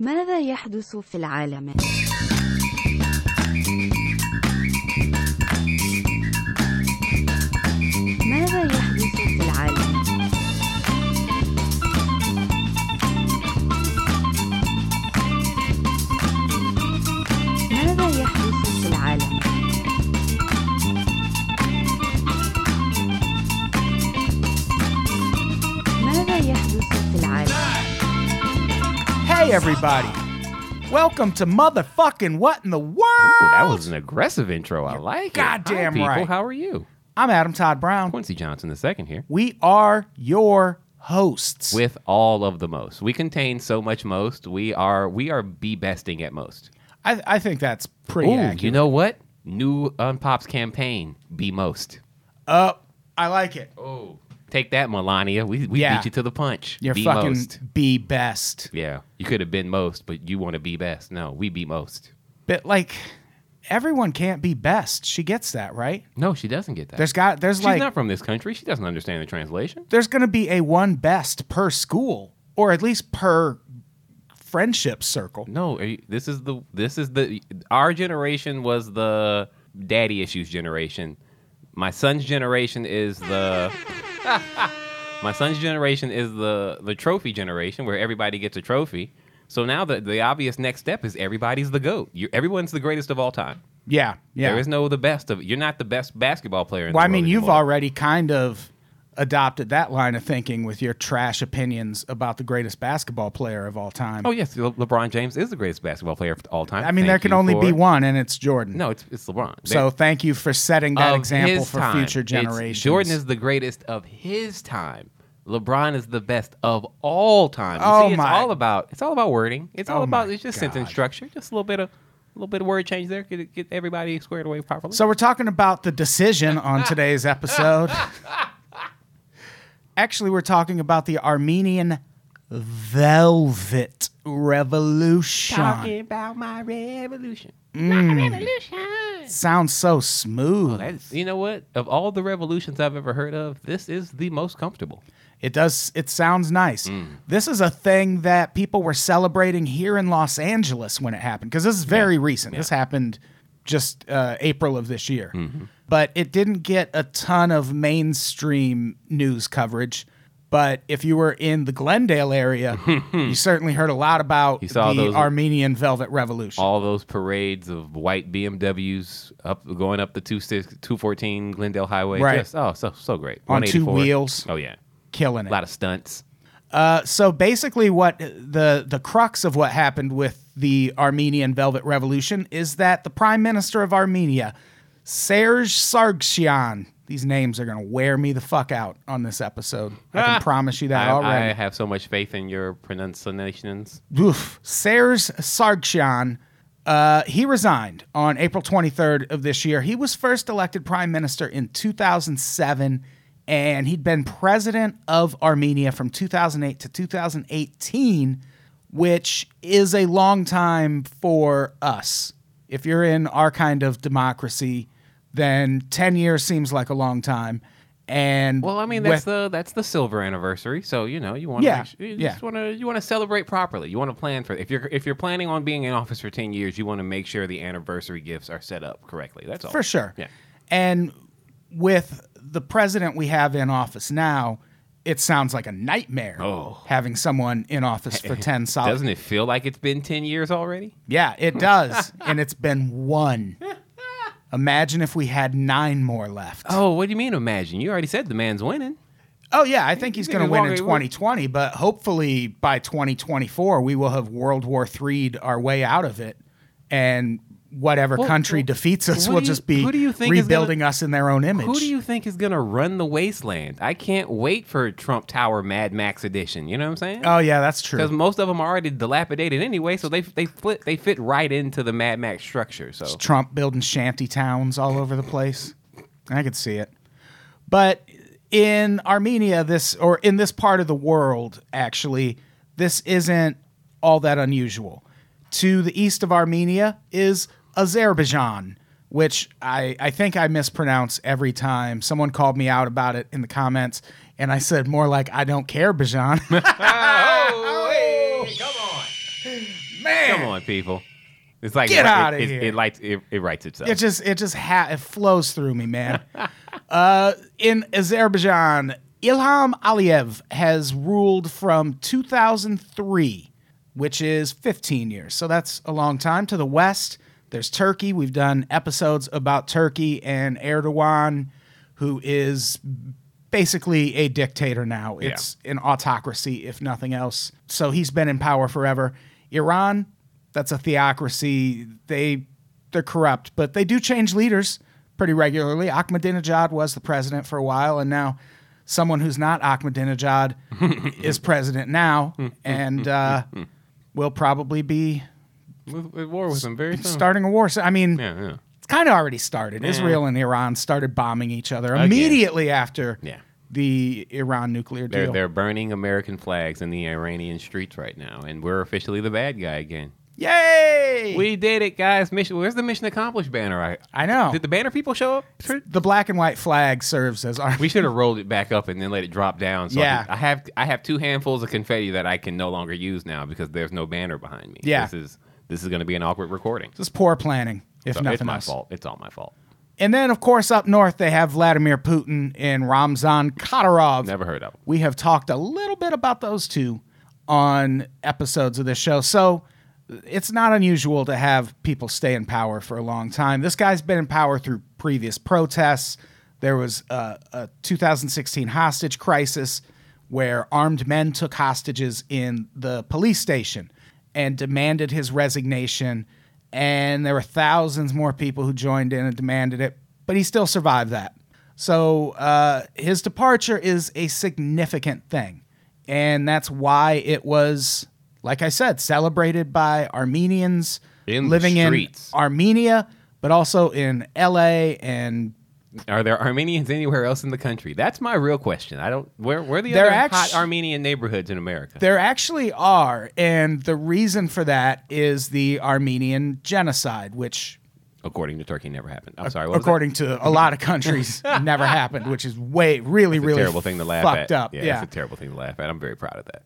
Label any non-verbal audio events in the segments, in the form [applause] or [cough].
ماذا يحدث في العالم؟ Hey, everybody. Welcome to motherfucking What in the World? Ooh, that was an aggressive intro. I like goddamn it. Hi, people. right. How are you? I'm Adam Todd Brown. Quincy Johnson the second here. We are your hosts. With all of the most. We contain so much most. We are we are be besting at most. I, I think that's pretty Ooh, accurate. you know what? New Unpops campaign. Be most. Uh, I like it. Oh. Take that, Melania. We we Yeah. beat you to the punch. You're be fucking most. be best. Yeah. You could have been most, but you want to be best. No, we be most. But like, everyone can't be best. She gets that, right? No, she doesn't get that. There's got there's like She's like not from this country. She doesn't understand the translation. there's gonna be a one best per school, or at least per friendship circle. No, are you- this is the this is the our generation was the daddy issues generation. My son's generation is the [laughs] my son's generation is the the trophy generation where everybody gets a trophy. So now the the obvious next step is everybody's the goat. You're, everyone's the greatest of all time. Yeah, yeah. There is no the best of. You're not the best basketball player. In Well, I mean, you've anymore. already kind of adopted that line of thinking with your trash opinions about the greatest basketball player of all time. Oh yes, Le- LeBron James is the greatest basketball player of all time. I mean, Thank there can only for- be one, and it's Jordan. No, it's it's LeBron. So thank you for setting that of example for time. future It's- generations. Jordan is the greatest of his time. LeBron is the best of all time. You Oh see, it's my- all about it's all about wording. It's all Oh about it's just sentence structure. Just a little bit of a little bit of word change there. Get, get everybody squared away properly. So we're talking about the decision on [laughs] today's episode. [laughs] Actually, we're talking about the Armenian Velvet Revolution. Talking about my revolution. Mm. My revolution. Sounds so smooth. That's, you know what? Of all the revolutions I've ever heard of, this is the most comfortable. It does. It sounds nice. Mm. This is a thing that people were celebrating here in Los Angeles when it happened because this is very recent. This happened just uh, April of this year, Mm-hmm. but it didn't get a ton of mainstream news coverage. But if you were in the Glendale area, [laughs] you certainly heard a lot about the those- Armenian Velvet Revolution. All those parades of white BMWs up going up the 214 Glendale Highway. Right. Just, oh, so so great. On two wheels. Oh yeah. killing it. A lot of stunts. Uh, so basically, what the the crux of what happened with the Armenian Velvet Revolution is that the Prime Minister of Armenia, Serge Sargsyan, these names are gonna wear me the fuck out on this episode. I can promise you that I, already. I have so much faith in your pronunciations. Oof. Serge Sargsyan, uh, he resigned on April 23rd of this year. He was first elected prime minister in 2007, and he'd been president of Armenia from 2008 to 2018, which is a long time for us. If you're in our kind of democracy, then 10 years seems like a long time. And Well, I mean with- that's the that's the silver anniversary. So you know you want to Yeah, you yeah. just want to you want to celebrate properly. You want to plan for if you're if you're planning on being in office for ten years, you want to make sure the anniversary gifts are set up correctly. That's all For sure. Yeah. And with the president we have in office now, it sounds like a nightmare Oh. having someone in office for [laughs] 10 solid. Doesn't it feel like it's been ten years already? Yeah, it [laughs] does. and it's been one. Imagine if we had nine more left. Oh, what do you mean? Imagine you already said the man's winning. Oh, yeah, I think he's going to win in walking- 2020, but hopefully by 2024, we will have World War III'd our way out of it. And whatever Well, country well, defeats us will you- just be who do you think is gonna- rebuilding us in their own image. Who do you think is gonna run the wasteland? I can't wait for Trump Tower Mad Max edition. You know what I'm saying? Oh, yeah, that's true. Because most of them are already dilapidated anyway, so they they fit they fit right into the Mad Max structure. So Trump building shanty towns all over the place. I could see it. But in Armenia, this or in this part of the world, actually, this isn't all that unusual. To the east of Armenia is Azerbaijan, which I, I think I mispronounce every time. Someone called me out about it in the comments, and I said more like I don't care, Bajan. [laughs] [laughs] Come on. Man, Come on, people. It's like Get it, outta it, here. It, it, lights, it, it writes itself. It just it just ha- it flows through me, man. [laughs] uh, in Azerbaijan, Ilham Aliyev has ruled from 2003, which is 15 years. So that's a long time. To the west, there's Turkey. We've done episodes about Turkey and Erdogan, who is basically a dictator now. It's an autocracy, if nothing else. So he's been in power forever. Iran, that's a theocracy. They they're corrupt, but they do change leaders pretty regularly. Ahmadinejad was the president for a while, and now someone who's not Ahmadinejad [laughs] is president now, and uh, will probably be war with them very soon. starting a war. So, I mean, Yeah, yeah. it's kind of already started. Israel and Iran started bombing each other Again. immediately after Yeah. the Iran nuclear They're, deal. they're burning American flags in the Iranian streets right now, and we're officially the bad guy again. Yay! We did it, guys. Mission. Where's the mission accomplished banner? I, I know. Did the banner people show up? the black and white flag serves as our. We should have rolled it back up and then let it drop down. So I Yeah. can- I, have I have two handfuls of confetti that I can no longer use now because there's no banner behind me. Yeah. This is this is going to be an awkward recording. Just poor planning, if So nothing it's my else. fault. It's all my fault. And then, of course, up north they have Vladimir Putin and Ramzan Kadyrov. Never heard of it. We have talked a little bit about those two on episodes of this show. So it's not unusual to have people stay in power for a long time. This guy's been in power through previous protests. There was a, a 2016 hostage crisis where armed men took hostages in the police station and demanded his resignation. And there were thousands more people who joined in and demanded it, but he still survived that. So uh, his departure is a significant thing. And that's why it was, like I said, celebrated by Armenians In living in. Armenia, but also in LA and Are there Armenians anywhere else in the country? That's my real question. I don't. Where where are the There other actu- hot Armenian neighborhoods in America? There actually are, and the reason for that is the Armenian genocide, which, According to Turkey, never happened. I'm sorry. What was according to a lot of countries, [laughs] never happened. Which is way, really, really terrible thing to laugh fucked at. up. Yeah, Yeah, it's a terrible thing to laugh at. I'm very proud of that.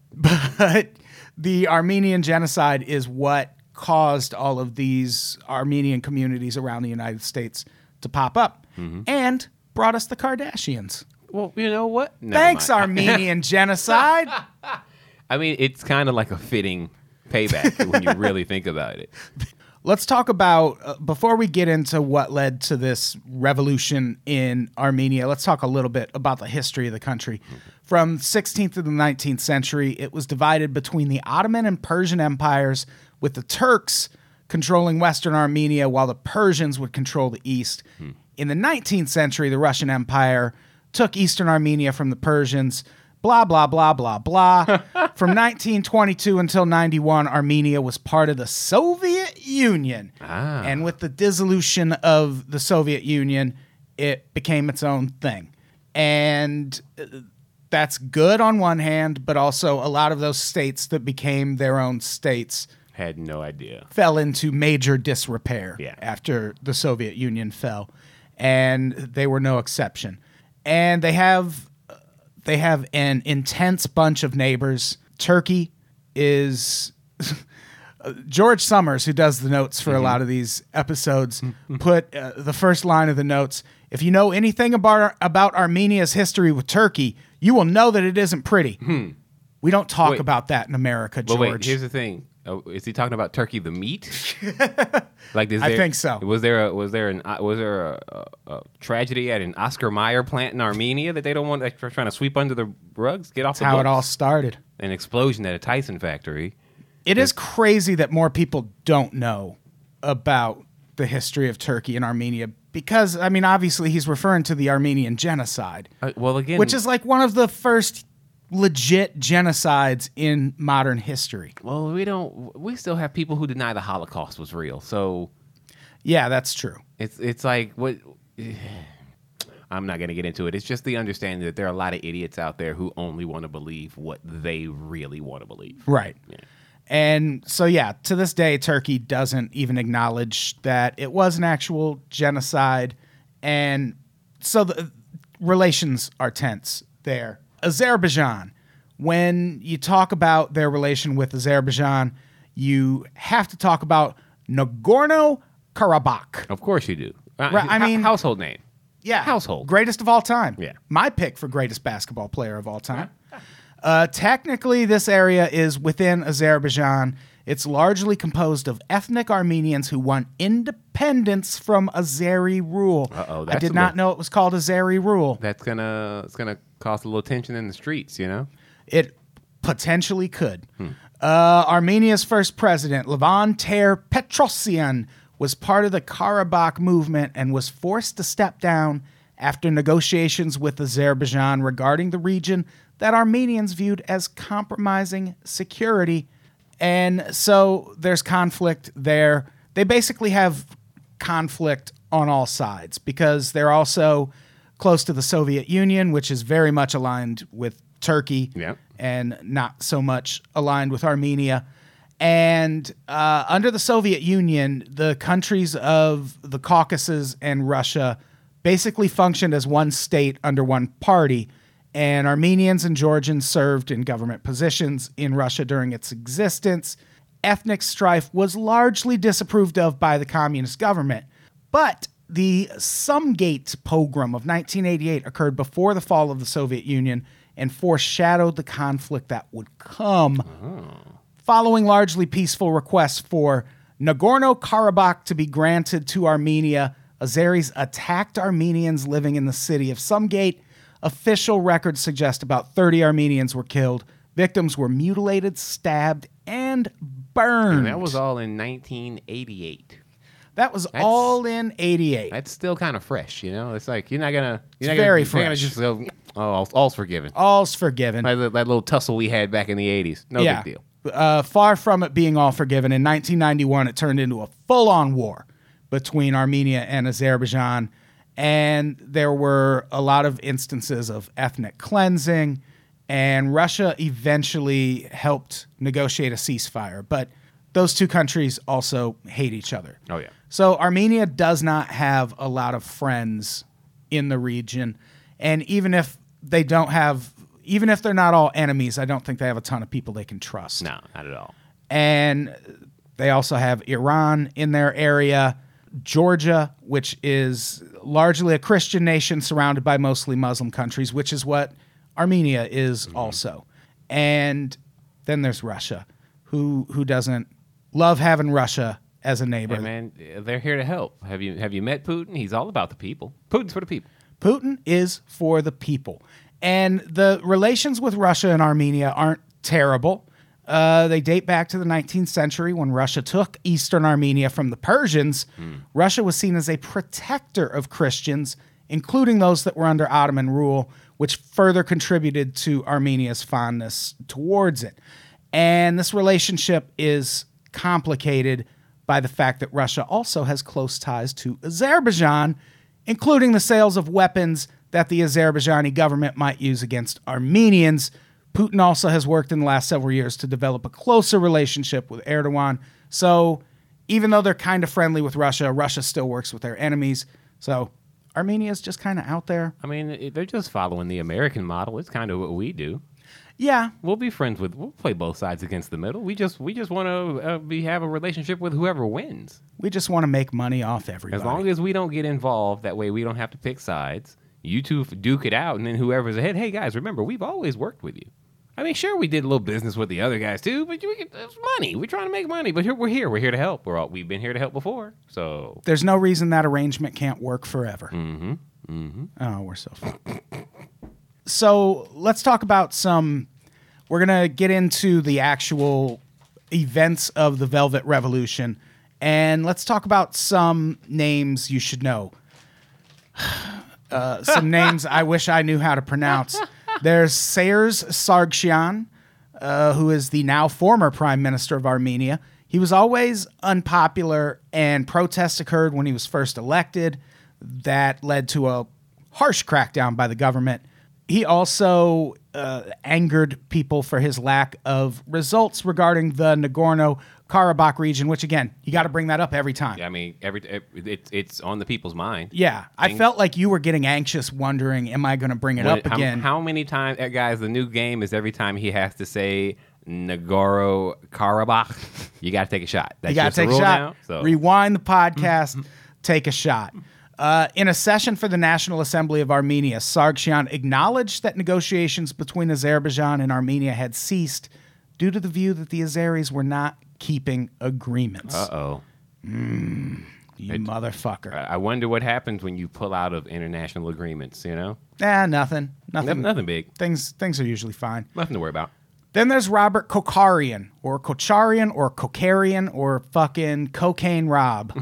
but the Armenian genocide is what caused all of these Armenian communities around the United States to pop up, Mm-hmm. and brought us the Kardashians. Well, you know what? Never Thanks, mind. Armenian [laughs] genocide. I mean, it's kind of like a fitting payback when you really think about it. [laughs] Let's talk about uh, before we get into what led to this revolution in Armenia. Let's talk a little bit about the history of the country. From 16th to the 19th century, it was divided between the Ottoman and Persian empires, with the Turks controlling Western Armenia while the Persians would control the east. In the 19th century, the Russian Empire took Eastern Armenia from the Persians. Blah, blah, blah, blah, blah. [laughs] From 1922 until 91, Armenia was part of the Soviet Union. Ah. And with the dissolution of the Soviet Union, it became its own thing. And uh, that's good on one hand, but also a lot of those states that became their own states Had no idea. fell into major disrepair Yeah. after the Soviet Union fell, and they were no exception. And they have they have an intense bunch of neighbors. Turkey is [laughs] George Summers, who does the notes for a lot of these episodes, put uh, the first line of the notes. If you know anything about about Armenia's history with Turkey, you will know that it isn't pretty. We don't talk Wait. about that in America, George. wait, here's the thing. Oh, is he talking about turkey the meat? [laughs] like, is I think so. Was there a was there an was there a, a, a tragedy at an Oscar Mayer plant in Armenia that they don't want? Like, they're trying to sweep under the rugs, get off the how it all started. An explosion at a Tyson factory. It is crazy that more people don't know about the history of Turkey and Armenia because, I mean, obviously he's referring to the Armenian genocide, Uh, well, again, which is like one of the first legit genocides in modern history. well, we don't. We still have people who deny the Holocaust was real. So Yeah, that's true. It's it's like what [sighs] I'm not gonna get into it. It's just the understanding that there are a lot of idiots out there who only want to believe what they really want to believe. Right. And so, yeah, to this day, Turkey doesn't even acknowledge that it was an actual genocide. And so the relations are tense there. Azerbaijan, when you talk about their relation with Azerbaijan, you have to talk about Nagorno Karabakh. Of course you do. Uh, Right, I mean- household name. Yeah. Household. Greatest of all time. Yeah. My pick for greatest basketball player of all time. Uh, technically, this area is within Azerbaijan. It's largely composed of ethnic Armenians who want independence from Azeri rule. Uh-oh, I did not little- know it was called Azeri rule. That's gonna it's gonna cause a little tension in the streets, you know. It potentially could. Uh, Armenia's first president, Levon Ter Petrosyan, was part of the Karabakh movement and was forced to step down after negotiations with Azerbaijan regarding the region that Armenians viewed as compromising security. And so there's conflict there. They basically have conflict on all sides because they're also close to the Soviet Union, which is very much aligned with Turkey Yeah. and not so much aligned with Armenia. And uh, under the Soviet Union, the countries of the Caucasus and Russia basically functioned as one state under one party. And Armenians and Georgians served in government positions in Russia during its existence. Ethnic strife was largely disapproved of by the communist government. But the Sumgait pogrom of 1988 occurred before the fall of the Soviet Union and foreshadowed the conflict that would come. Oh. Following largely peaceful requests for Nagorno Karabakh to be granted to Armenia, Azeris attacked Armenians living in the city of Sumgait. Official records suggest about 30 Armenians were killed. Victims were mutilated, stabbed, and burned. And that was all in 1988. That was That's- all in 88. That's still kind of fresh, you know. It's like you're not gonna. You're It's not very gonna, you're not gonna fresh. just go. Oh, all- all's forgiven. All's forgiven. Like that, that little tussle we had back in the 80s. No yeah. big deal. Uh, far from it being all forgiven, in 1991, it turned into a full on war between Armenia and Azerbaijan. And there were a lot of instances of ethnic cleansing. And Russia eventually helped negotiate a ceasefire. But those two countries also hate each other. Oh yeah. So Armenia does not have a lot of friends in the region, and even if they don't have, even if they're not all enemies, I don't think they have a ton of people they can trust. No, not at all. And they also have Iran in their area, Georgia, which is largely a Christian nation surrounded by mostly Muslim countries, which is what Armenia is mm-hmm. also. And then there's Russia, who who doesn't love having Russia as a neighbor. Hey, man, they're here to help. Have you have you met Putin? He's all about the people. Putin's for the people. Putin is for the people. And the relations with Russia and Armenia aren't terrible. Uh, they date back to the 19th century when Russia took eastern Armenia from the Persians. Russia was seen as a protector of Christians, including those that were under Ottoman rule, which further contributed to Armenia's fondness towards it. And this relationship is complicated by the fact that Russia also has close ties to Azerbaijan, including the sales of weapons that the Azerbaijani government might use against Armenians. Putin also has worked in the last several years to develop a closer relationship with Erdogan. So, even though they're kind of friendly with Russia, Russia still works with their enemies. So, Armenia is just kind of out there. I mean, they're just following the American model. It's kind of what we do. Yeah, We'll be friends with. We'll play both sides against the middle. We just we just want to uh, be have a relationship with whoever wins. we just want to make money off everybody. As long as we don't get involved, that way we don't have to pick sides. You two duke it out, and then whoever's ahead. Hey guys, remember we've always worked with you. I mean, sure we did a little business with the other guys too, but we it's money. We're trying to make money, but here we're here. We're here to help. We're all we've been here to help before. So There's no reason that arrangement can't work forever. mm-hmm, mm-hmm. Oh, we're so fun. so let's talk about some. We're gonna get into the actual events of the Velvet Revolution, and let's talk about some names you should know. [sighs] Uh, some names I wish I knew how to pronounce. [laughs] There's Sayers Sargsyan, uh, who is the now former prime minister of Armenia. He was always unpopular, and protests occurred when he was first elected. That led to a harsh crackdown by the government. He also uh, angered people for his lack of results regarding the Nagorno Karabakh region, which, again, you got to bring that up every time. Yeah, I mean, every it, it's it's on the people's mind. Yeah, I felt like you were getting anxious, wondering, "Am I going to bring it What- up again?" How many times, uh, guys? The new game is every time he has to say Nagorno Karabakh, you got to take a shot. That's You got to take a shot. now. So Rewind the podcast. take a shot. Uh, in a session for the National Assembly of Armenia, Sargsyan acknowledged that negotiations between Azerbaijan and Armenia had ceased due to the view that the Azeris were not keeping agreements. uh oh. you motherfucker. I wonder what happens when you pull out of international agreements. You know, Ah, nothing. Nothing. nothing, nothing big, Things things are usually fine. nothing to worry about. Then there's Robert Kokarian, or Kocharian, or Kokarian, or fucking Cocaine Rob.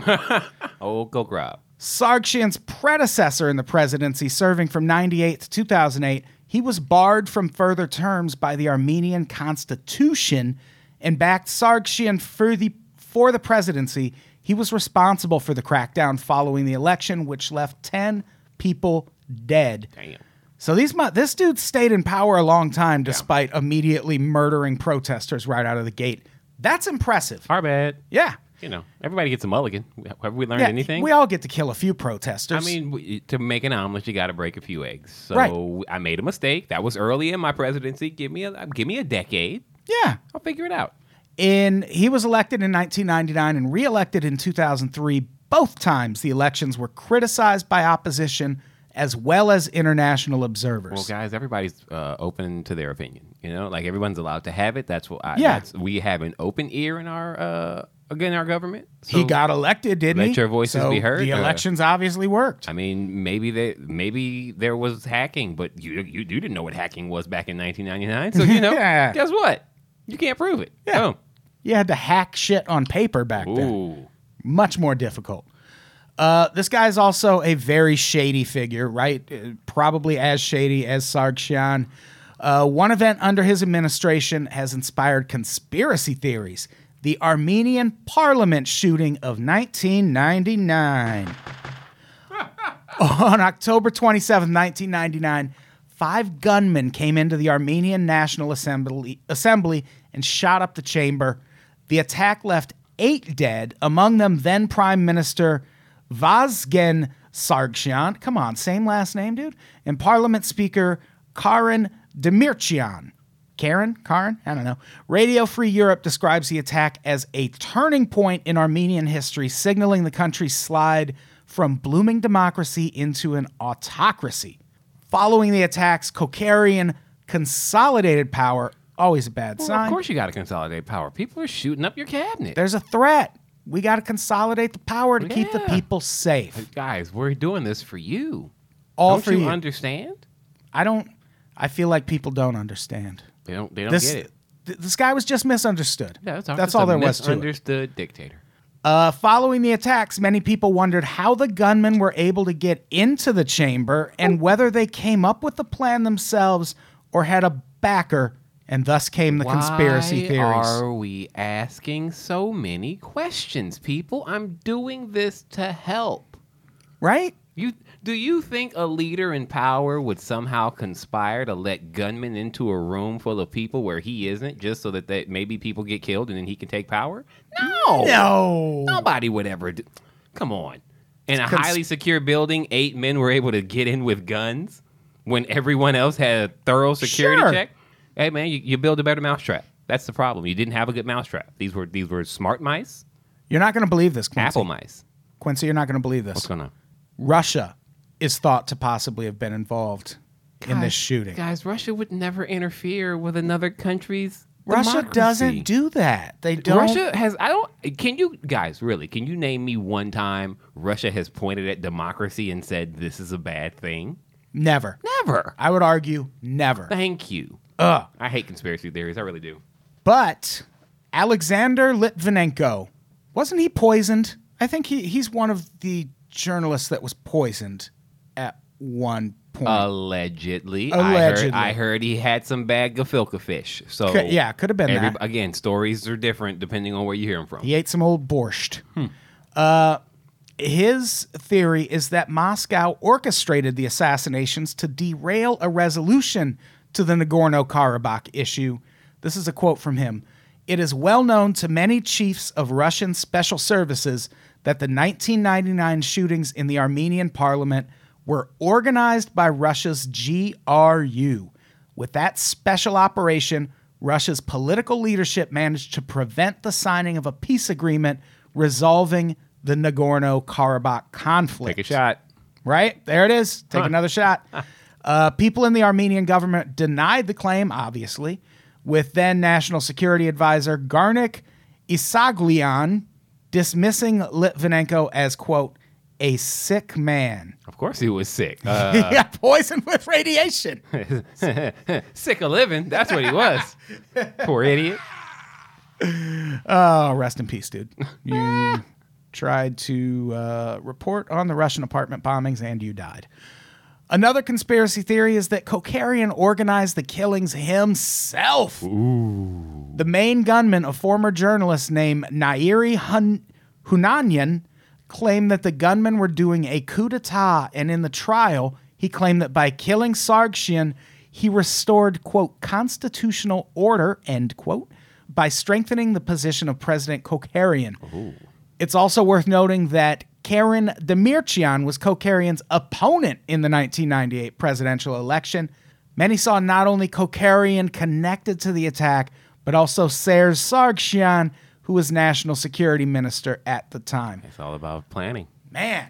Oh, go grab. Sargsyan's predecessor in the presidency, serving from 98 to 2008, he was barred from further terms by the Armenian constitution and backed Sargsyan for the, for the presidency. He was responsible for the crackdown following the election, which left 10 people dead. Damn. So these this dude stayed in power a long time despite immediately murdering protesters right out of the gate. That's impressive. Our bad. Yeah. You know, everybody gets a mulligan. Have we learned Yeah, anything? We all get to kill a few protesters. I mean, to make an omelet, you got to break a few eggs. So Right. I made a mistake. That was early in my presidency. Give me a give me a decade. yeah. I'll figure it out. In he was elected in 1999 and reelected in 2003. Both times the elections were criticized by opposition as well as international observers. Well, guys, everybody's uh, open to their opinion. You know, like everyone's allowed to have it. That's what. I, Yeah. That's, we have an open ear in our uh, again our government. he got elected, didn't he? let your voices So be heard, The uh, elections obviously worked. I mean, maybe they maybe there was hacking, but you you, you didn't know what hacking was back in 1999. So you [laughs] know, Yeah. guess what? You can't prove it. Yeah. Boom. You had to hack shit on paper back then. Much more difficult. Uh, this is also a very shady figure, right? Uh, Probably as shady as Sargsyan. Uh, one event under his administration has inspired conspiracy theories. The Armenian parliament shooting of 1999. [laughs] On October 27, 1999, five gunmen came into the Armenian National Assembly, Assembly and shot up the chamber. The attack left eight dead, among them then Prime Minister Vazgen Sargsyan. Come on, same last name, dude. And Parliament Speaker Karen Demirchian. Karen? Karen? I don't know. Radio Free Europe describes the attack as a turning point in Armenian history, signaling the country's slide from blooming democracy into an autocracy. Following the attacks, Kokarian consolidated power, always a bad Well, sign. of course, you got to consolidate power. People are shooting up your cabinet. There's a threat. We got to consolidate the power to keep the people safe. Guys, we're doing this for you. All don't for you, you. understand? I don't. I feel like people don't understand. They don't. They don't This get it. th- this guy was just misunderstood. Yeah, that's, That's all there was to it. Misunderstood dictator. Uh, following the attacks, many people wondered how the gunmen were able to get into the chamber and whether they came up with the plan themselves or had a backer, and thus came the conspiracy Why theories. are we asking so many questions, people? I'm doing this to help. Right? You do you think a leader in power would somehow conspire to let gunmen into a room full of people where he isn't, just so that they, maybe people get killed and then he can take power? No, No. nobody would ever do. Come on, in a Cons- highly secure building, eight men were able to get in with guns when everyone else had a thorough security Sure. check. Hey man, you, you build a better mousetrap. That's the problem. You didn't have a good mousetrap. These were these were smart mice, You're not going to believe this, Quincy. apple mice. Quincy, you're not going to believe this. What's going on? Russia is thought to possibly have been involved in this shooting. Guys, Russia would never interfere with another country's Russia democracy. doesn't do that. They don't. Russia has I don't can you guys really can you name me one time Russia has pointed at democracy and said this is a bad thing? Never. Never. I would argue never. Thank you. Ugh. I hate conspiracy theories. I really do. But Alexander Litvinenko, wasn't he poisoned? I think he, he's one of the journalists that was poisoned at one point. Allegedly. Allegedly. I heard, I heard he had some bad gefilte fish. So Could- yeah, could have been every- that. Again, stories are different depending on where you hear them from. He ate some old borscht. Hmm. Uh, his theory is that Moscow orchestrated the assassinations to derail a resolution to the Nagorno Karabakh issue. This is a quote from him. It is well known to many chiefs of Russian special services that the 1999 shootings in the Armenian parliament were organized by Russia's GRU. With that special operation, Russia's political leadership managed to prevent the signing of a peace agreement resolving the Nagorno Karabakh conflict. Take a shot. Right? There it is. Take another shot. [laughs] Uh, people in the Armenian government denied the claim, obviously, with then National Security Advisor Garnik Isaglian dismissing Litvinenko as, quote, a sick man. Of course he was sick. [laughs] Uh, he got poisoned with radiation. [laughs] sick of living. That's what he was. Poor idiot. Oh, rest in peace, dude. You [laughs] tried to uh, report on the Russian apartment bombings and you died. Another conspiracy theory is that Kokarian organized the killings himself. Ooh. The main gunman, a former journalist named Nairi Hun- Hunanyan, claimed that the gunmen were doing a coup d'etat, and in the trial, he claimed that by killing Sargsyan, he restored, quote, constitutional order, end quote, by strengthening the position of President Kokarian. Ooh. It's also worth noting that Karen Demirchian was Kokarian's opponent in the 1998 presidential election. Many saw not only Kokarian connected to the attack, but also Serge Sargsyan, who was national security minister at the time. It's all about planning. Man.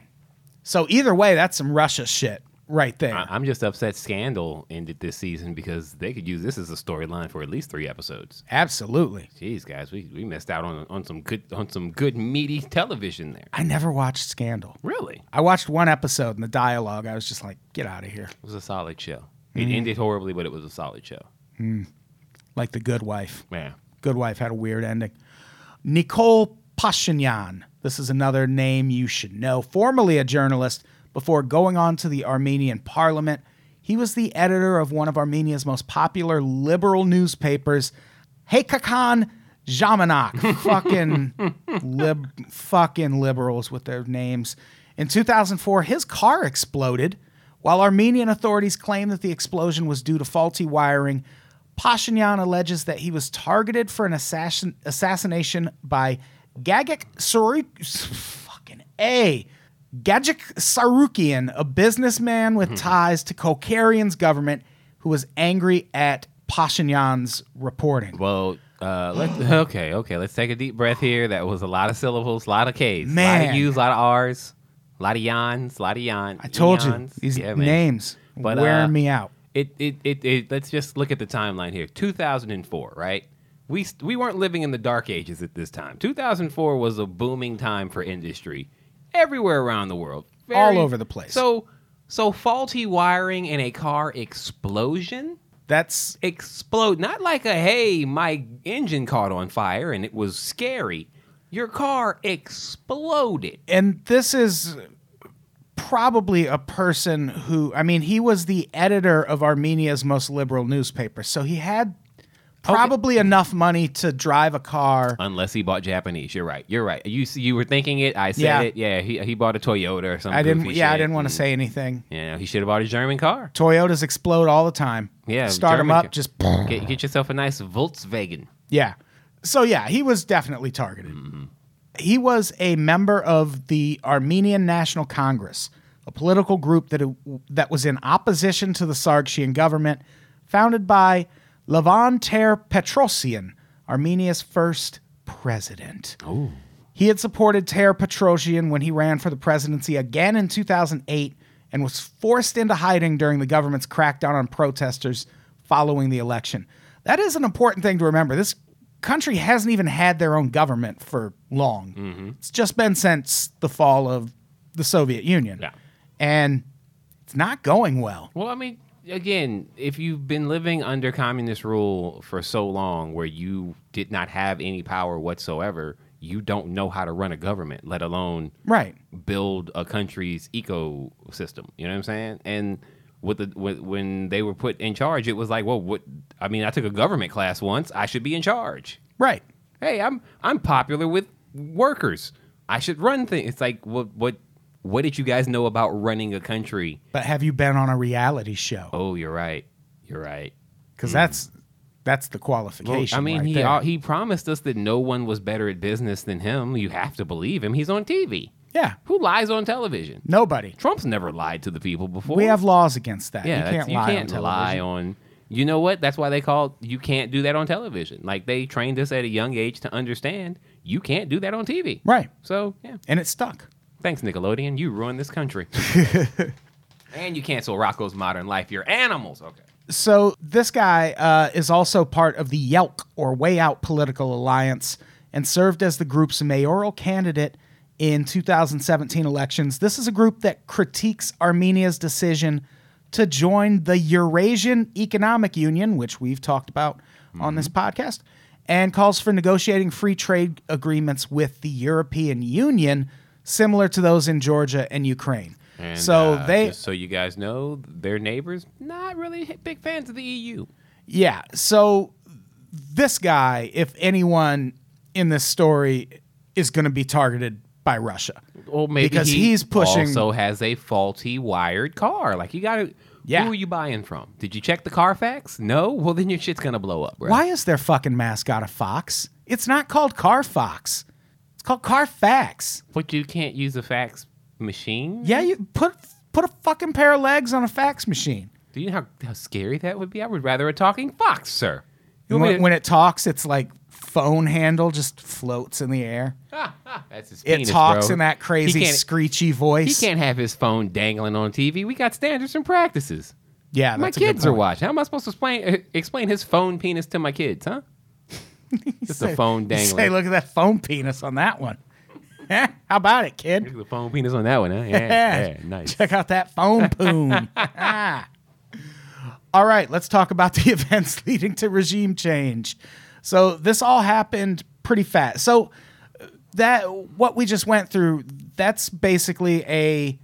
So either way, that's some Russia shit right there. I- I'm just upset Scandal ended this season because they could use this as a storyline for at least three episodes. Absolutely. Jeez, guys, we, we missed out on on some good on some good meaty television there. I never watched Scandal. Really, I watched one episode and the dialogue. I was just like, get out of here. it was a solid show. It mm. ended horribly, but it was a solid show. Mm. Like The Good Wife. Yeah. Good Wife had a weird ending. Nikol Pashinyan. This is another name you should know. Formerly a journalist before going on to the Armenian parliament, he was the editor of one of Armenia's most popular liberal newspapers, Hekakan Jamanak. [laughs] fucking lib fucking liberals with their names. In 2004, his car exploded. While Armenian authorities claim that the explosion was due to faulty wiring, Pashinyan alleges that he was targeted for an assassin, assassination by Gagik Saruk. [laughs] Fucking A. Gagik Sarukian, a businessman with ties to Kokarian's government who was angry at Pashinyan's reporting. Well, uh, let [gasps] okay, okay. Let's take a deep breath here. That was a lot of syllables, a lot of K's, a lot Man. of U's, a lot of R's, a lot of yawns, a lot of yawns. I told you, these names But, wearing uh, me out. It, it, it, it, let's just look at the timeline here. 2004, right? We, st- we weren't living in the dark ages at this time. 2004 was a booming time for industry everywhere around the world. All over the place. So, so faulty wiring in a car explosion? That's Explode, not like a, hey, my engine caught on fire and it was scary. Your car exploded. and this is probably a person who I mean he was the editor of Armenia's most liberal newspaper so he had probably enough money to drive a car Unless he bought Japanese. You're right. You're right. You you were thinking it. I said Yeah. it. Yeah, he, he bought a Toyota or something. I didn't yeah I didn't want to mm. say anything Yeah, he should have bought a German car. Toyotas explode all the time Yeah, start them up ca- just Get, get yourself a nice Volkswagen. Yeah. So yeah, he was definitely targeted. Mm-hmm. He was a member of the Armenian National Congress, a political group that uh, that was in opposition to the Sargsyan government, founded by Levon Ter Petrosian, Armenia's first president. He had supported Ter Petrosian when he ran for the presidency again in 2008 and was forced into hiding during the government's crackdown on protesters following the election. That is an important thing to remember. This country hasn't even had their own government for long. Mm-hmm. It's just been since the fall of the Soviet Union. Yeah. And it's not going well. Well, I mean, again, if you've been living under communist rule for so long where you did not have any power whatsoever, you don't know how to run a government, let alone Right. build a country's ecosystem. You know what I'm saying? And with the with, when they were put in charge, it was like, well, what? I mean, I took a government class once. I should be in charge. Right. Hey, I'm I'm popular with workers. I should run things. It's like, what what what did you guys know about running a country? But have you been on a reality show? Oh, you're right. You're right. Because that's that's the Well, qualification. I mean, right he uh, he promised us that no one was better at business than him. You have to believe him. He's on TV. yeah. Who lies on television? Nobody. Trump's never lied to the people before. We have laws against that. yeah, you can't lie. can't on lie on You know what? That's why they call you can't do that on television. Like they trained us at a young age to understand you can't do that on TV. Right. So yeah. And it stuck. Thanks, Nickelodeon. You ruined this country. [laughs] and you cancel Rocko's Modern Life. You're animals. Okay. So this guy uh, is also part of the YELK or Way Out Political Alliance and served as the group's mayoral candidate in 2017 elections. This is a group that critiques Armenia's decision to join the Eurasian Economic Union, which we've talked about on this podcast, and calls for negotiating free trade agreements with the European Union, similar to those in Georgia and Ukraine. And, so uh, they just so you guys know, their neighbors not really big fans of the EU. Yeah. So this guy, if anyone in this story is going to be targeted by Russia. Well, maybe Because he he's pushing- Also has a faulty wired car. Like you got to. Yeah. Who are you buying from? Did you check the Carfax? No. Well, then your shit's gonna blow up, bro. Why is their fucking mascot a fox? It's not called Car Fox. It's called Carfax. But you can't use a fax machine. Yeah, you put put a fucking pair of legs on a fax machine. Do you know how, how scary that would be? I would rather a talking fox, sir. You When, when it talks, it's like phone handle just floats in the air. That's his penis, It talks bro. in that crazy He can't, screechy he voice. can't have his phone dangling on TV. We got standards and practices. yeah, my that's a good kids are point. watching. How am I supposed to explain uh, explain his phone penis to my kids, huh? [laughs] Just a Say- phone you dangling. Say, look at that phone penis on that one. [laughs] How about it, kid? Look at the phone penis on that one, huh? Yeah, yeah, nice. Check out that phone [laughs] poon. Ah. all right, let's talk about the events leading to regime change. So this all happened pretty fast. So that what we just went through, that's basically a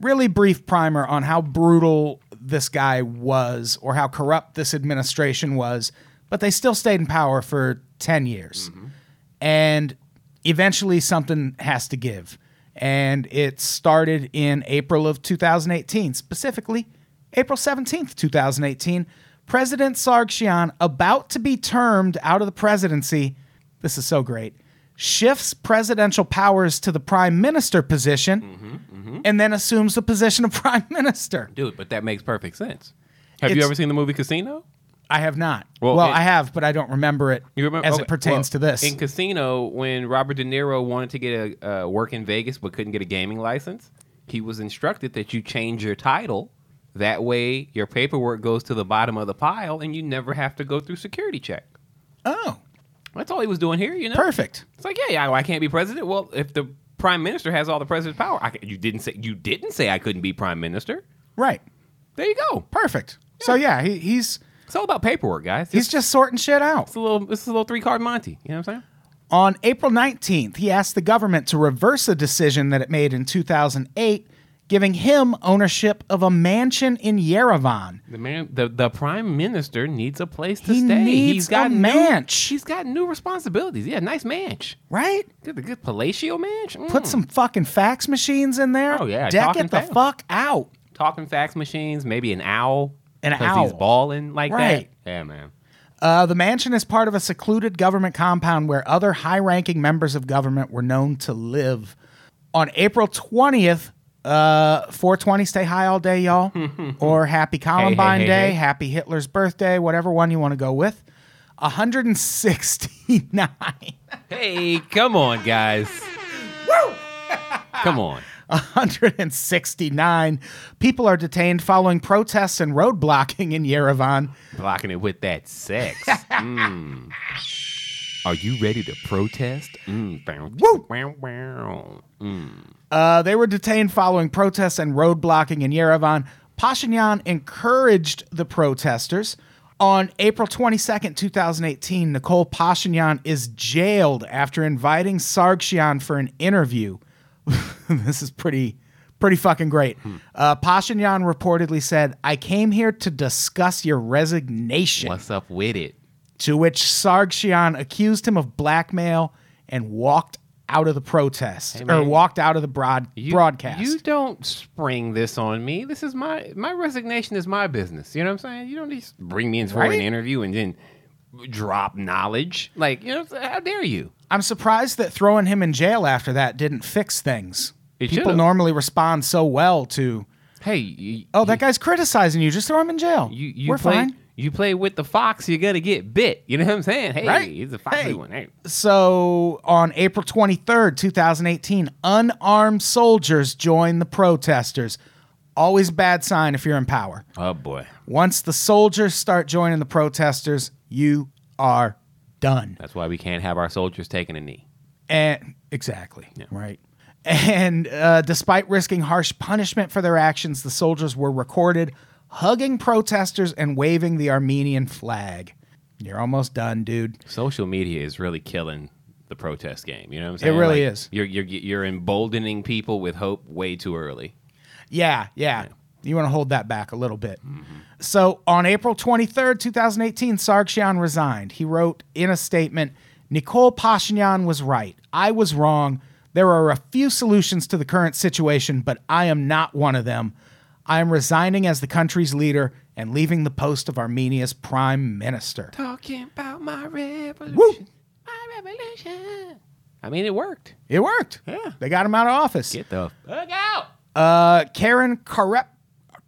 really brief primer on how brutal this guy was or how corrupt this administration was, but they still stayed in power for 10 years. And eventually something has to give. And it started in April of 2018, specifically April 17th, 2018. President Sargsyan, about to be termed out of the presidency, this is so great, shifts presidential powers to the prime minister position and then assumes the position of [laughs] prime minister. Dude, but that makes perfect sense. Have you ever seen the movie Casino? I have not. Well, Well, it- I have, but I don't remember it You remember as okay, it pertains well, to this. In Casino, when Robert De Niro wanted to get a uh, work in Vegas but couldn't get a gaming license, he was instructed that you change your title. That way, your paperwork goes to the bottom of the pile, and you never have to go through security check. oh, That's all he was doing here, you know. perfect. It's like, yeah, yeah, I can't be president. Well, if the prime minister has all the president's power, I can, you didn't say you didn't say I couldn't be prime minister. Right. There you go. Perfect. So yeah, he, he's It's all about paperwork, guys. he's just sorting shit out. it's a little, it's a little three card Monty. You know what I'm saying? On April 19th, he asked the government to reverse a decision that it made in 2008, giving him ownership of a mansion in Yerevan. The man, the, the prime minister needs a place to He stay. needs he's got a new, manch. He's got new responsibilities. Yeah, nice manch. Right? Good, the good palatial manch. Mm. Put some fucking fax machines in there. Oh, yeah, Deck talking it the fax. fuck out. talking fax machines. Maybe an owl. An 'cause He's owl. balling like Right. that. Yeah, man. Uh, the mansion is part of a secluded government compound where other high ranking members of government were known to live. On April 20th, uh, 420 stay high all day, y'all. [laughs] or happy Columbine hey, Day, hey. happy Hitler's birthday, whatever one you want to go with. 169. Hey, come on, guys. [laughs] Woo! Come on. 169 people are detained following protests and road blocking in Yerevan. Blocking it with that sex. [laughs] Mm. Are you ready to protest? Mm. Woo! Wow, wow. Mm. Uh, they were detained following protests and road blocking in Yerevan. Pashinyan encouraged the protesters. On April 22nd, 2018, Nikol Pashinyan is jailed after inviting Sargsyan for an interview. [laughs] this is pretty pretty fucking great. Uh, Pashinyan reportedly said, I came here to discuss your resignation. What's up with it? To which Sargsyan accused him of blackmail and walked out of the protest or man. walked out of the broad You, broadcast. You don't spring this on me. This is my my resignation is my business. You know what I'm saying? You don't need to bring me in for Right? an interview and then drop knowledge. Like, you know, what I'm saying? how dare you? I'm surprised that throwing him in jail after that didn't fix things. It People should've. normally respond so well to, Hey, you, oh, that guy's criticizing you. Just throw him in jail. you, you We're play, fine. You play with the fox, you're gonna get bit. You know what I'm saying? Hey, Right. he's a foxy Hey. one. Hey. So on April 23rd, 2018, unarmed soldiers joined the protesters. Always bad sign if you're in power. Oh boy, Once the soldiers start joining the protesters, you are done. that's why we can't have our soldiers taking a knee. And exactly, right. And uh, despite risking harsh punishment for their actions, the soldiers were recorded hugging protesters and waving the Armenian flag. You're almost done, dude. Social media is really killing the protest game. You know what I'm saying? It really Like, is. You're you're you're emboldening people with hope way too early. Yeah, yeah. You want to hold that back a little bit. So on April 23rd, 2018, Sargsyan resigned. He wrote in a statement Nikol Pashinyan was right. I was wrong. There are a few solutions to the current situation, but I am not one of them. I am resigning as the country's leader and leaving the post of Armenia's prime minister. Talking about my revolution. Woo! My revolution. I mean, it worked. It worked. Yeah. They got him out of office. Get the fuck out. Uh, Karen Karep-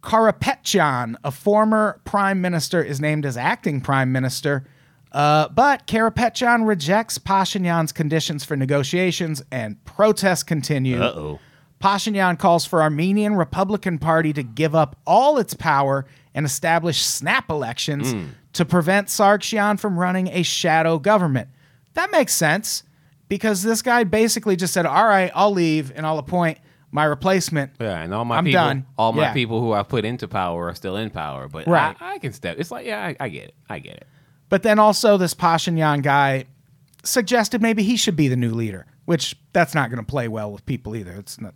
Karapetyan, a former prime minister, is named as acting prime minister. Uh, but Karapetyan rejects Pashinyan's conditions for negotiations and protests continue. Uh-oh. Pashinyan calls for Armenian Republican Party to give up all its power and establish snap elections to prevent Sargsyan from running a shadow government. That makes sense because this guy basically just said, "All right, I'll leave and I'll appoint my replacement." Yeah, and all my I'm people, done. all my Yeah. people who I put into power are still in power. But Right. I, I can step. It's like, yeah, I, I get it. I get it. But then also this Pashinyan guy suggested maybe he should be the new leader, which that's not going to play well with people either. It's not.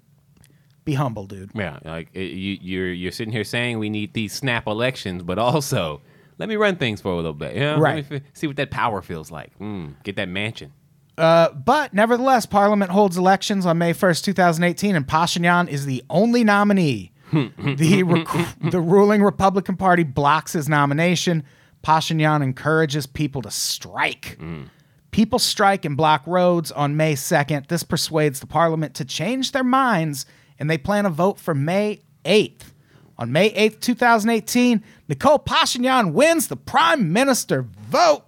Be humble, dude. Yeah, like it, you, you're you're sitting here saying we need these snap elections, but also let me run things for a little bit. You know? Let Right. me f- see what that power feels like. Mm, get that mansion. Uh, but nevertheless, Parliament holds elections on May 1st, 2018, and Pashinyan is the only nominee. [laughs] the, rec- the ruling Republican Party blocks his nomination. Pashinyan encourages people to strike. People strike and block roads on May 2nd. This persuades the parliament to change their minds, and they plan a vote for May 8th. On May 8th, 2018, Nikol Pashinyan wins the prime minister vote.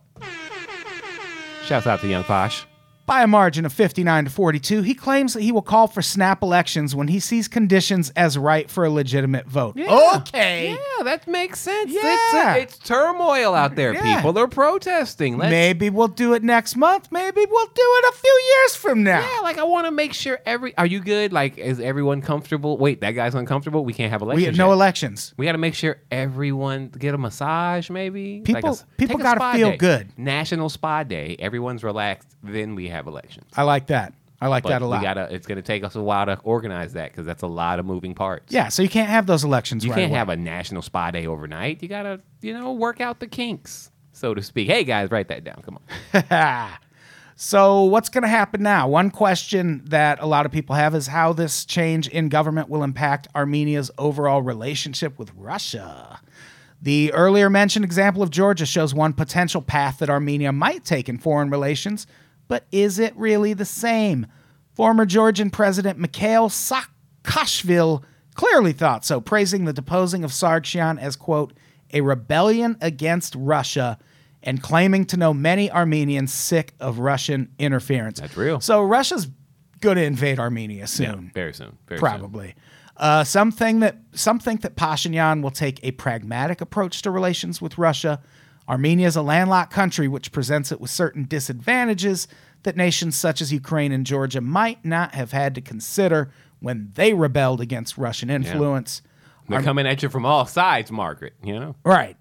Shouts out to Young Posh. By a margin of 59 to 42, he claims that he will call for snap elections when he sees conditions as right for a legitimate vote. Okay. Yeah, that makes sense. Uh, yeah. It's, it's turmoil out there. Yeah. People are protesting. Let's, Maybe we'll do it next month. Maybe we'll do it a few years from now. Yeah, like I want to make sure every. Are you good? Like, is everyone comfortable? Wait, that guy's uncomfortable. We can't have elections. we have no yet. elections. We got to make sure everyone get a massage, maybe. People- a s- people gotta feel day. good. National Spa Day. Everyone's relaxed. Then we have elections. I like that. I like But that a lot. we gotta. It's gonna take us a while to organize that because that's a lot of moving parts. yeah, so you can't have those elections You right can't away. have a National Spa Day overnight. You gotta, you know, work out the kinks, so to speak. Hey guys, write that down. Come on. [laughs] So, what's going to happen now? One question that a lot of people have is how this change in government will impact Armenia's overall relationship with Russia. The earlier mentioned example of Georgia shows one potential path that Armenia might take in foreign relations, but is it really the same? Former Georgian President Mikhail Saakashvili clearly thought so, praising the deposing of Sargsyan as, quote, a rebellion against Russia and claiming to know many Armenians sick of Russian interference. That's real. So Russia's going to invade Armenia soon. Yeah, Very soon. Very soon. Probably. Uh, some, think that, some think that Pashinyan will take a pragmatic approach to relations with Russia. Armenia is a landlocked country, which presents it with certain disadvantages that nations such as Ukraine and Georgia might not have had to consider when they rebelled against Russian influence. They're coming at you from all sides, Margaret. You know. Right.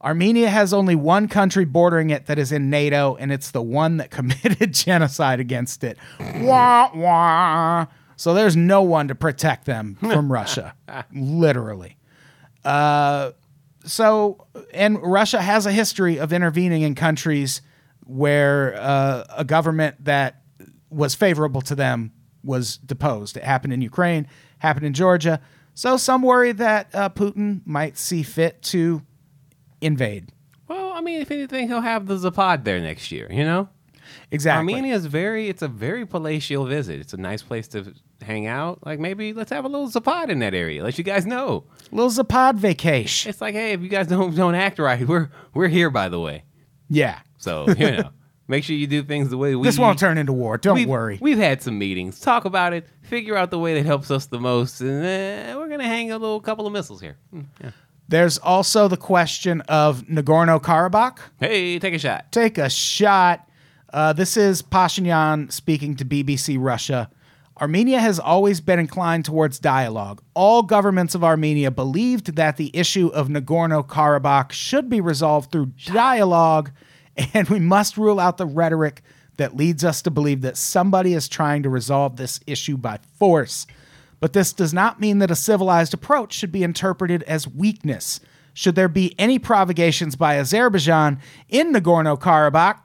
Armenia has only one country bordering it that is in NATO, and it's the one that [laughs] committed genocide against it. wah, wah. So there's no one to protect them [laughs] from Russia, literally. Uh, so, and Russia has a history of intervening in countries where uh, a government that was favorable to them was deposed. It happened in Ukraine, happened in Georgia. So some worry that uh, Putin might see fit to invade. Well, I mean, if anything, he'll have the Zapad there next year. You know. exactly. Armenia is very. It's a very palatial visit. It's a nice place to hang out. Like maybe let's have a little zapad in that area. Let you guys know. Little Zapad vacation. It's like, hey, if you guys don't don't act right, we're we're here by the way. Yeah. So you know, [laughs] make sure you do things the way we. This won't turn into war. Don't we've, worry. We've had some meetings, talk about it, figure out the way that helps us the most, and uh, we're gonna hang a little couple of missiles here. Hmm, yeah. There's also the question of Nagorno Karabakh. Hey, take a shot. Take a shot. Uh, this is Pashinyan speaking to BBC Russia. Armenia has always been inclined towards dialogue. All governments of Armenia believed that the issue of Nagorno Karabakh should be resolved through dialogue, and we must rule out the rhetoric that leads us to believe that somebody is trying to resolve this issue by force. But this does not mean that a civilized approach should be interpreted as weakness. Should there be any provocations by Azerbaijan in Nagorno Karabakh,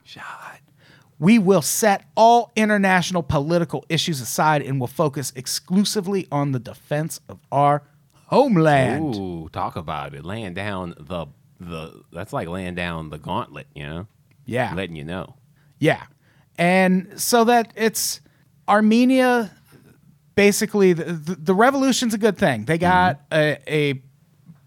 we will set all international political issues aside and will focus exclusively on the defense of our homeland. Ooh, talk about it. Laying down the the that's like laying down the gauntlet, you know? Yeah. Letting you know. Yeah. And so that it's Armenia basically the, the, the revolution's a good thing. They got mm-hmm. a, a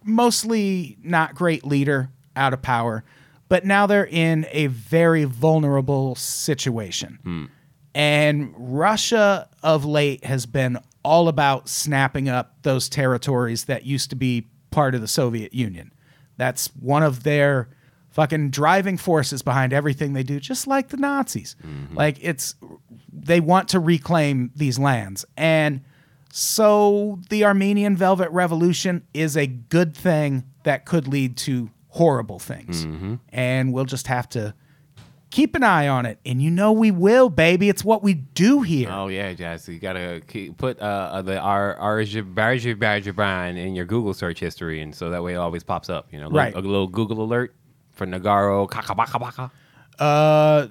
mostly not great leader out of power, but now they're in a very vulnerable situation. And Russia of late has been all about snapping up those territories that used to be part of the Soviet Union. That's one of their fucking driving forces behind everything they do, just like the Nazis. Mm-hmm. Like it's they want to reclaim these lands. And so the Armenian Velvet Revolution is a good thing that could lead to horrible things. And we'll just have to keep an eye on it. And you know we will, baby. It's what we do here. Oh yeah, Jazz. You gotta keep, put uh, the R Azerbaijan in your Google search history, and so that way it always pops up. You know, Right. A little Google alert for Nagaro Kakabakabaka. Uh,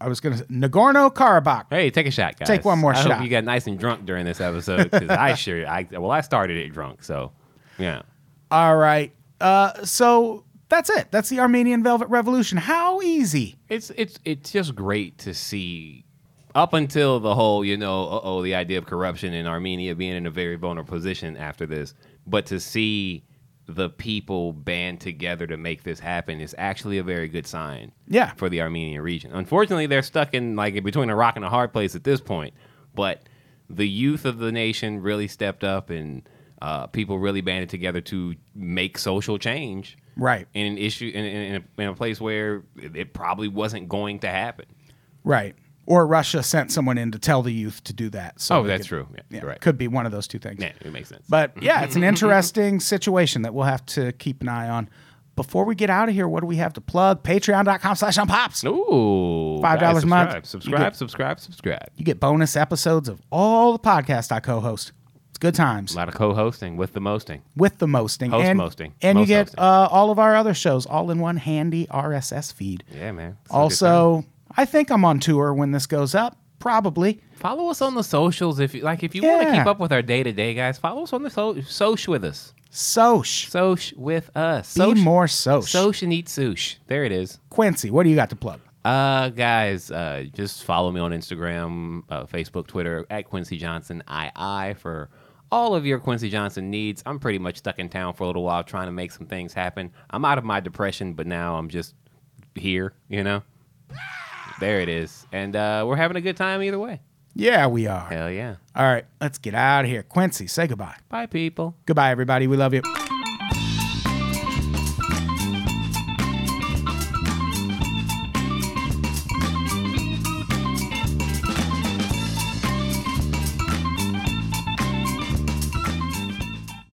I was gonna Nagorno Karabakh. Hey, take a shot, guys. Take one more shot. I shot. hope you got nice and drunk during this episode because I [laughs] sure, I well, I started it drunk, so yeah. All right. Uh, so that's it. That's the Armenian Velvet Revolution. How easy? It's it's it's just great to see. Up until the whole, you know, uh oh, the idea of corruption in Armenia being in a very vulnerable position after this, but to see the people band together to make this happen is actually a very good sign. Yeah. For the Armenian region. Unfortunately, they're stuck in like between a rock and a hard place at this point. But the youth of the nation really stepped up and uh, people really banded together to make social change Right. in an issue in, in, in, a, in a place where it probably wasn't going to happen. Right. Or Russia sent someone in to tell the youth to do that. So Oh, that's could- true. Yeah, Yeah, right. Could be one of those two things. Yeah, it makes sense. But yeah, it's an [laughs] interesting situation that we'll have to keep an eye on. Before we get out of here, what do we have to plug? Patreon.com slash unpops. Ooh, $5 a month. Subscribe, subscribe, get- subscribe, subscribe. You get bonus episodes of all the podcasts I co-host. It's good times A lot of co-hosting with the mosting. with the mosting. Host and, mosting. And you get uh, all of our other shows all in one handy RSS feed. Yeah, man. It's a good time. Also, I think I'm on tour when this goes up. Probably. follow us on the socials if you like. If you want to keep up with our day to day, guys, follow us on the so- Soch with us. Soch. Soch with us. Be more Soch. Soch and eat sush. There it is. Quincy, what do you got to plug? Uh, guys, uh, just follow me on Instagram, uh, Facebook, Twitter at Quincy Johnson II for all of your Quincy Johnson needs. I'm pretty much stuck in town for a little while trying to make some things happen. I'm out of my depression, but now I'm just here, you know? There it is. And uh, we're having a good time either way. Yeah, we are. Hell yeah. All right, let's get out of here. Quincy, say goodbye. Bye, people. Goodbye, everybody. We love you.